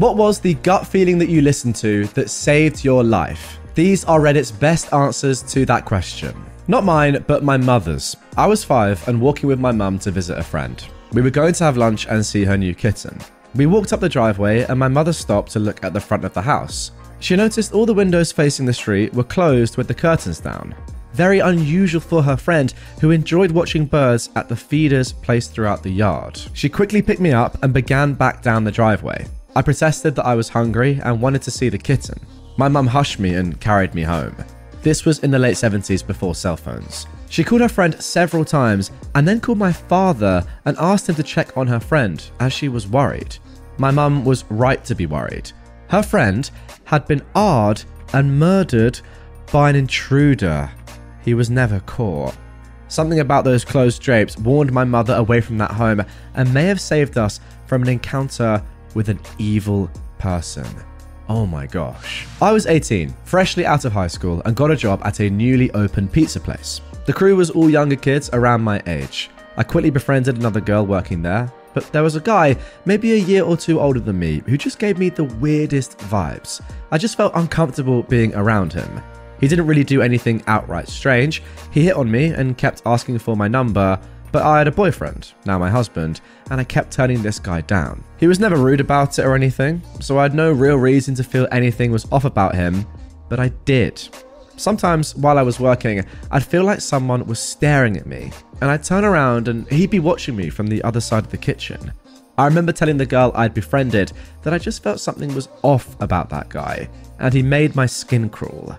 What was the gut feeling that you listened to that saved your life? These are Reddit's best answers to that question. Not mine, but my mother's. I was five and walking with my mum to visit a friend. We were going to have lunch and see her new kitten. We walked up the driveway and my mother stopped to look at the front of the house. She noticed all the windows facing the street were closed with the curtains down. Very unusual for her friend who enjoyed watching birds at the feeders placed throughout the yard. She quickly picked me up and began back down the driveway. I protested that I was hungry and wanted to see the kitten. My mum hushed me and carried me home. This was in the late 70s before cell phones. She called her friend several times and then called my father and asked him to check on her friend as she was worried. My mum was right to be worried. Her friend had been arred and murdered by an intruder. He was never caught. Something about those closed drapes warned my mother away from that home and may have saved us from an encounter with an evil person. Oh my gosh. I was 18, freshly out of high school, and got a job at a newly opened pizza place. The crew was all younger kids around my age. I quickly befriended another girl working there, but there was a guy, maybe a year or two older than me, who just gave me the weirdest vibes. I just felt uncomfortable being around him. He didn't really do anything outright strange. He hit on me and kept asking for my number, but I had a boyfriend, now my husband, and I kept turning this guy down. He was never rude about it or anything, so I had no real reason to feel anything was off about him, but I did. Sometimes while I was working, I'd feel like someone was staring at me, and I'd turn around and he'd be watching me from the other side of the kitchen. I remember telling the girl I'd befriended that I just felt something was off about that guy, and he made my skin crawl.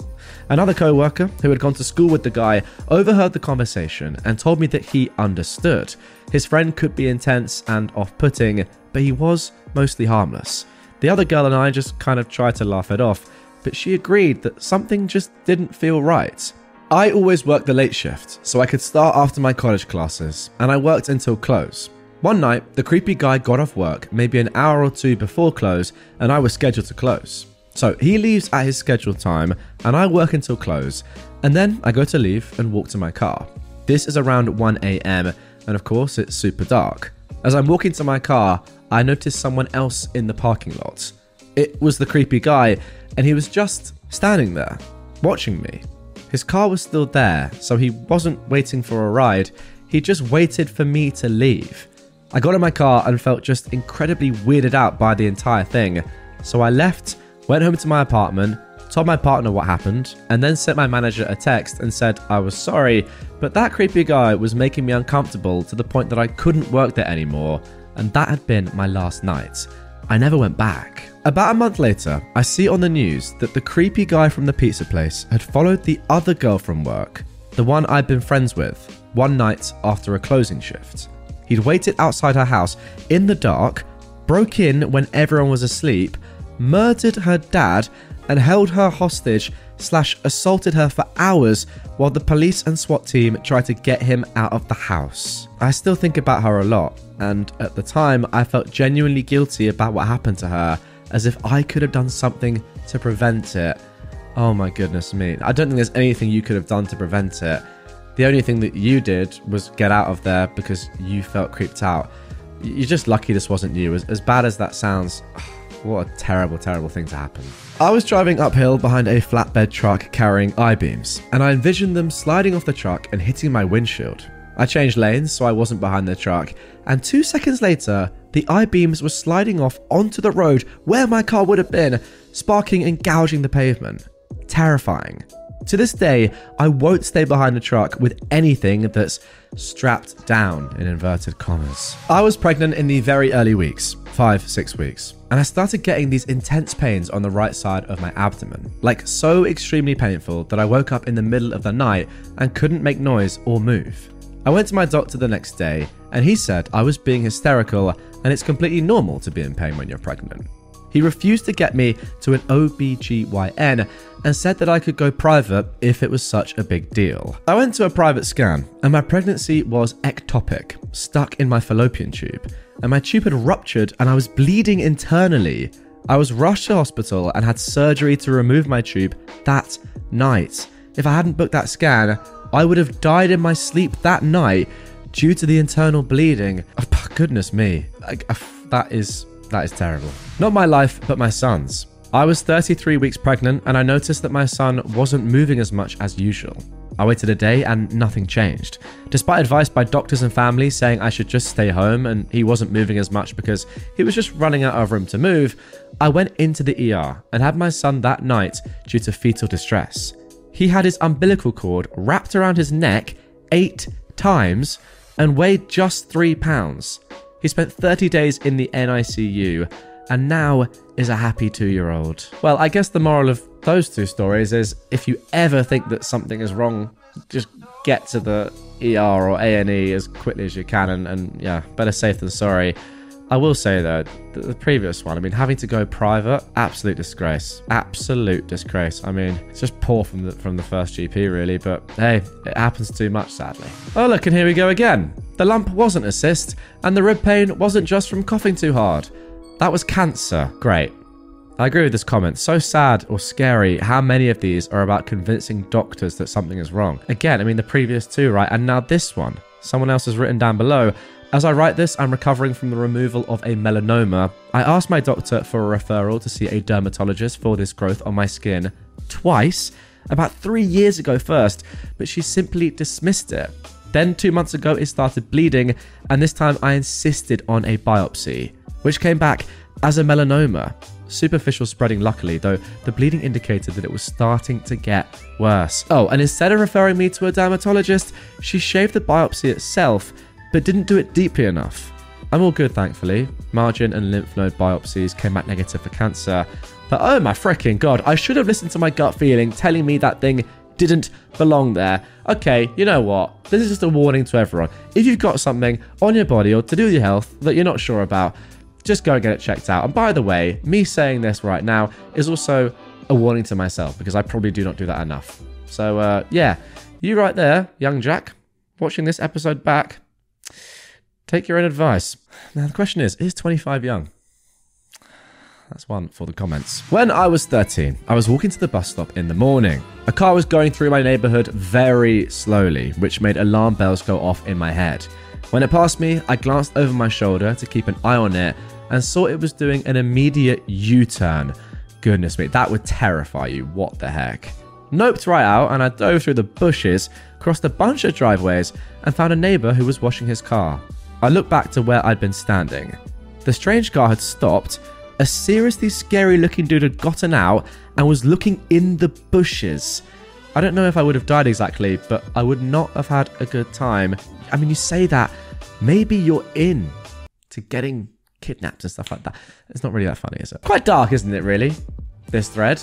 Another co worker who had gone to school with the guy overheard the conversation and told me that he understood. His friend could be intense and off putting, but he was mostly harmless. The other girl and I just kind of tried to laugh it off, but she agreed that something just didn't feel right. I always worked the late shift, so I could start after my college classes, and I worked until close. One night, the creepy guy got off work maybe an hour or two before close, and I was scheduled to close. So he leaves at his scheduled time, and I work until close, and then I go to leave and walk to my car. This is around 1 am, and of course, it's super dark. As I'm walking to my car, I notice someone else in the parking lot. It was the creepy guy, and he was just standing there, watching me. His car was still there, so he wasn't waiting for a ride, he just waited for me to leave. I got in my car and felt just incredibly weirded out by the entire thing, so I left, went home to my apartment, told my partner what happened, and then sent my manager a text and said I was sorry, but that creepy guy was making me uncomfortable to the point that I couldn't work there anymore, and that had been my last night. I never went back. About a month later, I see on the news that the creepy guy from the pizza place had followed the other girl from work, the one I'd been friends with, one night after a closing shift. He'd waited outside her house in the dark, broke in when everyone was asleep, murdered her dad, and held her hostage slash assaulted her for hours while the police and SWAT team tried to get him out of the house. I still think about her a lot, and at the time I felt genuinely guilty about what happened to her, as if I could have done something to prevent it. Oh my goodness me. I don't think there's anything you could have done to prevent it. The only thing that you did was get out of there because you felt creeped out. You're just lucky this wasn't you. As, as bad as that sounds, what a terrible, terrible thing to happen. I was driving uphill behind a flatbed truck carrying I beams, and I envisioned them sliding off the truck and hitting my windshield. I changed lanes so I wasn't behind the truck, and two seconds later, the I beams were sliding off onto the road where my car would have been, sparking and gouging the pavement. Terrifying. To this day, I won't stay behind the truck with anything that's strapped down in inverted commas. I was pregnant in the very early weeks, five, six weeks, and I started getting these intense pains on the right side of my abdomen. Like so extremely painful that I woke up in the middle of the night and couldn't make noise or move. I went to my doctor the next day, and he said I was being hysterical and it's completely normal to be in pain when you're pregnant. He refused to get me to an OBGYN and said that I could go private if it was such a big deal. I went to a private scan and my pregnancy was ectopic, stuck in my fallopian tube, and my tube had ruptured and I was bleeding internally. I was rushed to hospital and had surgery to remove my tube that night. If I hadn't booked that scan, I would have died in my sleep that night due to the internal bleeding. Oh, goodness me. I, uh, that is that is terrible. Not my life, but my son's. I was 33 weeks pregnant and I noticed that my son wasn't moving as much as usual. I waited a day and nothing changed. Despite advice by doctors and family saying I should just stay home and he wasn't moving as much because he was just running out of room to move, I went into the ER and had my son that night due to fetal distress. He had his umbilical cord wrapped around his neck eight times and weighed just three pounds. He spent 30 days in the NICU and now is a happy two year old. Well, I guess the moral of those two stories is if you ever think that something is wrong, just get to the ER or A&E as quickly as you can and, and yeah, better safe than sorry. I will say though, the, the previous one, I mean, having to go private, absolute disgrace, absolute disgrace. I mean, it's just poor from the from the first GP really, but hey, it happens too much sadly. Oh look, and here we go again. The lump wasn't a cyst, and the rib pain wasn't just from coughing too hard. That was cancer. Great. I agree with this comment. So sad or scary how many of these are about convincing doctors that something is wrong. Again, I mean, the previous two, right? And now this one. Someone else has written down below as I write this, I'm recovering from the removal of a melanoma. I asked my doctor for a referral to see a dermatologist for this growth on my skin twice, about three years ago first, but she simply dismissed it. Then, two months ago, it started bleeding, and this time I insisted on a biopsy, which came back as a melanoma. Superficial spreading, luckily, though the bleeding indicated that it was starting to get worse. Oh, and instead of referring me to a dermatologist, she shaved the biopsy itself but didn't do it deeply enough. I'm all good, thankfully. Margin and lymph node biopsies came back negative for cancer. But oh my freaking god, I should have listened to my gut feeling telling me that thing didn't belong there. Okay, you know what? This is just a warning to everyone. If you've got something on your body or to do with your health that you're not sure about, just go and get it checked out. And by the way, me saying this right now is also a warning to myself because I probably do not do that enough. So, uh, yeah, you right there, young Jack, watching this episode back, Take your own advice. Now, the question is Is 25 young? That's one for the comments. When I was 13, I was walking to the bus stop in the morning. A car was going through my neighborhood very slowly, which made alarm bells go off in my head. When it passed me, I glanced over my shoulder to keep an eye on it and saw it was doing an immediate U turn. Goodness me, that would terrify you. What the heck? Noped right out and I dove through the bushes, crossed a bunch of driveways, and found a neighbor who was washing his car. I looked back to where I'd been standing. The strange car had stopped, a seriously scary looking dude had gotten out and was looking in the bushes. I don't know if I would have died exactly, but I would not have had a good time. I mean, you say that, maybe you're in to getting kidnapped and stuff like that. It's not really that funny, is it? Quite dark, isn't it, really? This thread.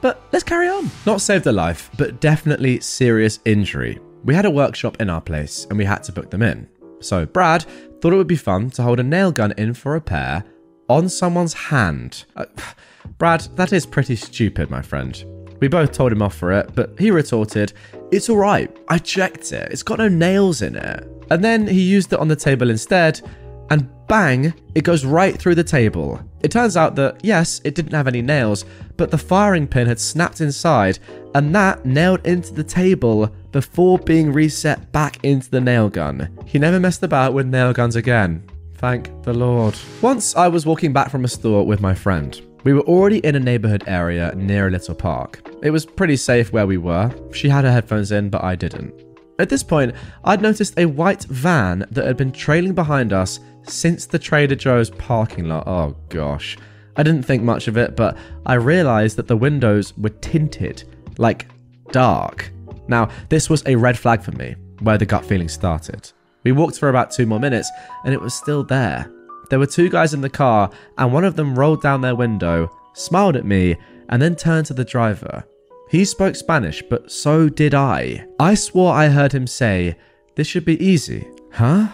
But let's carry on. Not saved a life, but definitely serious injury. We had a workshop in our place and we had to book them in. So Brad thought it would be fun to hold a nail gun in for repair on someone's hand. Uh, Brad, that is pretty stupid, my friend. We both told him off for it, but he retorted, It's alright, I checked it, it's got no nails in it. And then he used it on the table instead, and bang, it goes right through the table. It turns out that, yes, it didn't have any nails, but the firing pin had snapped inside, and that nailed into the table before being reset back into the nail gun. He never messed about with nail guns again. Thank the Lord. Once I was walking back from a store with my friend. We were already in a neighborhood area near a little park. It was pretty safe where we were. She had her headphones in, but I didn't. At this point, I'd noticed a white van that had been trailing behind us since the Trader Joe's parking lot. Oh gosh. I didn't think much of it, but I realized that the windows were tinted, like dark. Now, this was a red flag for me, where the gut feeling started. We walked for about two more minutes, and it was still there. There were two guys in the car, and one of them rolled down their window, smiled at me, and then turned to the driver. He spoke Spanish, but so did I. I swore I heard him say, This should be easy. Huh?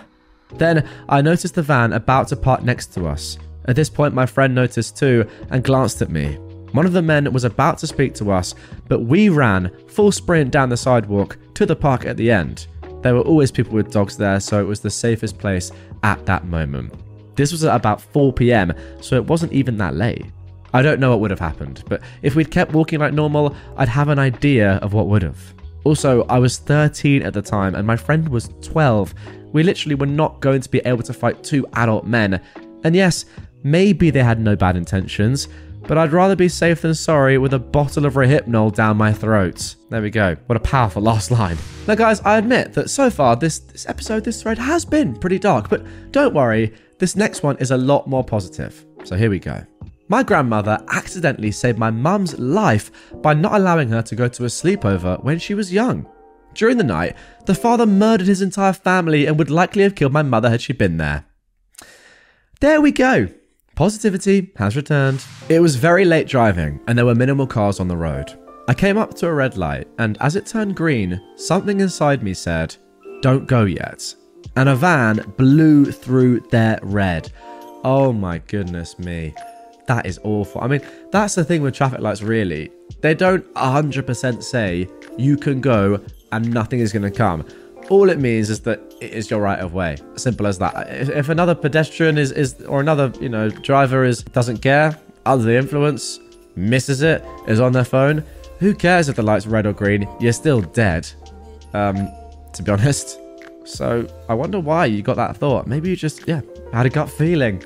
Then I noticed the van about to park next to us. At this point, my friend noticed too and glanced at me. One of the men was about to speak to us, but we ran full sprint down the sidewalk to the park at the end. There were always people with dogs there, so it was the safest place at that moment. This was at about 4 pm, so it wasn't even that late. I don't know what would have happened, but if we'd kept walking like normal, I'd have an idea of what would have. Also, I was 13 at the time and my friend was 12. We literally were not going to be able to fight two adult men. And yes, maybe they had no bad intentions, but I'd rather be safe than sorry with a bottle of Rohypnol down my throat. There we go. What a powerful last line. Now, guys, I admit that so far this, this episode, this thread has been pretty dark, but don't worry, this next one is a lot more positive. So here we go. My grandmother accidentally saved my mum's life by not allowing her to go to a sleepover when she was young. During the night, the father murdered his entire family and would likely have killed my mother had she been there. There we go. Positivity has returned. It was very late driving, and there were minimal cars on the road. I came up to a red light, and as it turned green, something inside me said, Don't go yet. And a van blew through their red. Oh my goodness me. That is awful. I mean, that's the thing with traffic lights, really. They don't 100% say you can go and nothing is going to come. All it means is that it is your right of way. Simple as that. If, if another pedestrian is, is or another you know driver is doesn't care under the influence, misses it, is on their phone, who cares if the light's red or green? You're still dead. Um, to be honest. So I wonder why you got that thought. Maybe you just yeah had a gut feeling.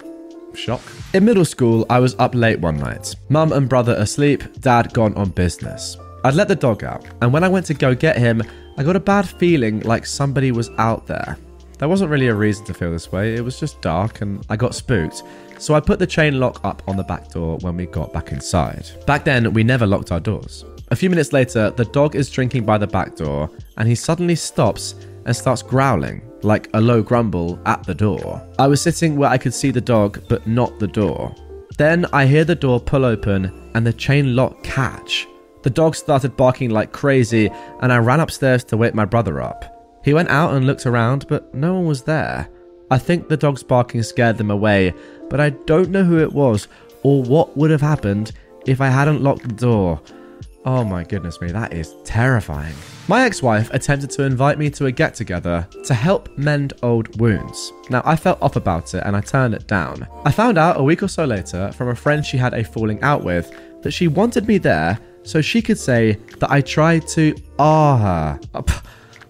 Shock. In middle school, I was up late one night. Mum and brother asleep, dad gone on business. I'd let the dog out, and when I went to go get him, I got a bad feeling like somebody was out there. There wasn't really a reason to feel this way, it was just dark and I got spooked. So I put the chain lock up on the back door when we got back inside. Back then, we never locked our doors. A few minutes later, the dog is drinking by the back door and he suddenly stops and starts growling, like a low grumble, at the door. I was sitting where I could see the dog, but not the door. Then I hear the door pull open and the chain lock catch. The dog started barking like crazy, and I ran upstairs to wake my brother up. He went out and looked around, but no one was there. I think the dog's barking scared them away, but I don't know who it was or what would have happened if I hadn't locked the door. Oh my goodness me, that is terrifying. My ex wife attempted to invite me to a get together to help mend old wounds. Now, I felt off about it and I turned it down. I found out a week or so later from a friend she had a falling out with that she wanted me there so she could say that I tried to ah her.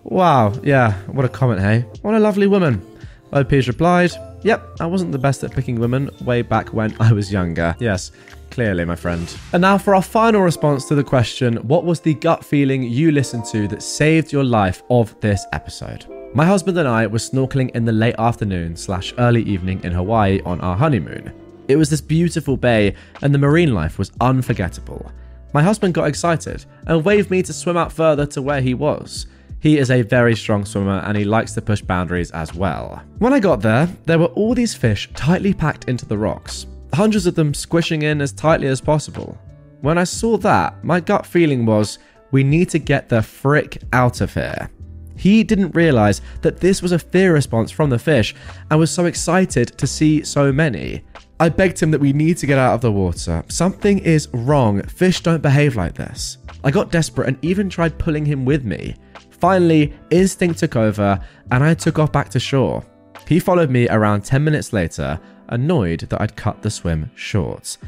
Wow, yeah, what a comment, hey? What a lovely woman. OP's replied, Yep, I wasn't the best at picking women way back when I was younger. Yes, clearly, my friend. And now for our final response to the question what was the gut feeling you listened to that saved your life of this episode? My husband and I were snorkeling in the late afternoon slash early evening in Hawaii on our honeymoon. It was this beautiful bay, and the marine life was unforgettable. My husband got excited and waved me to swim out further to where he was. He is a very strong swimmer and he likes to push boundaries as well. When I got there, there were all these fish tightly packed into the rocks, hundreds of them squishing in as tightly as possible. When I saw that, my gut feeling was we need to get the frick out of here. He didn't realize that this was a fear response from the fish and was so excited to see so many. I begged him that we need to get out of the water. Something is wrong. Fish don't behave like this. I got desperate and even tried pulling him with me. Finally, instinct took over and I took off back to shore. He followed me around 10 minutes later, annoyed that I'd cut the swim short.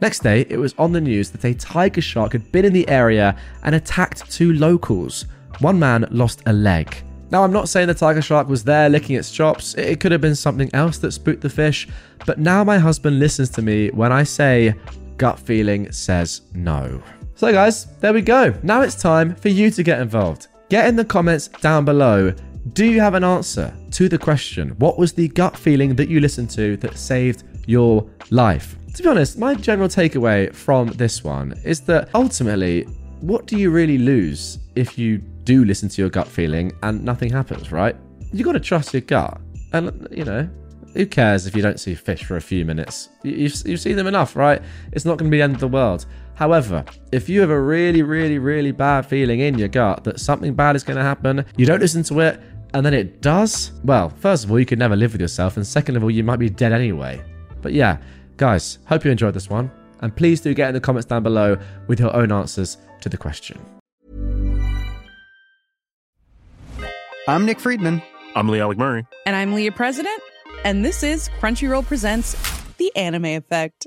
Next day, it was on the news that a tiger shark had been in the area and attacked two locals. One man lost a leg. Now, I'm not saying the tiger shark was there licking its chops, it could have been something else that spooked the fish, but now my husband listens to me when I say gut feeling says no. So, guys, there we go. Now it's time for you to get involved. Get in the comments down below. Do you have an answer to the question? What was the gut feeling that you listened to that saved your life? To be honest, my general takeaway from this one is that ultimately, what do you really lose if you do listen to your gut feeling and nothing happens, right? You got to trust your gut. And, you know, who cares if you don't see fish for a few minutes? You've, you've seen them enough, right? It's not going to be the end of the world. However, if you have a really, really, really bad feeling in your gut that something bad is going to happen, you don't listen to it, and then it does, well, first of all, you could never live with yourself, and second of all, you might be dead anyway. But yeah, guys, hope you enjoyed this one, and please do get in the comments down below with your own answers to the question. I'm Nick Friedman. I'm Lee Alec Murray. And I'm Leah President, and this is Crunchyroll Presents The Anime Effect.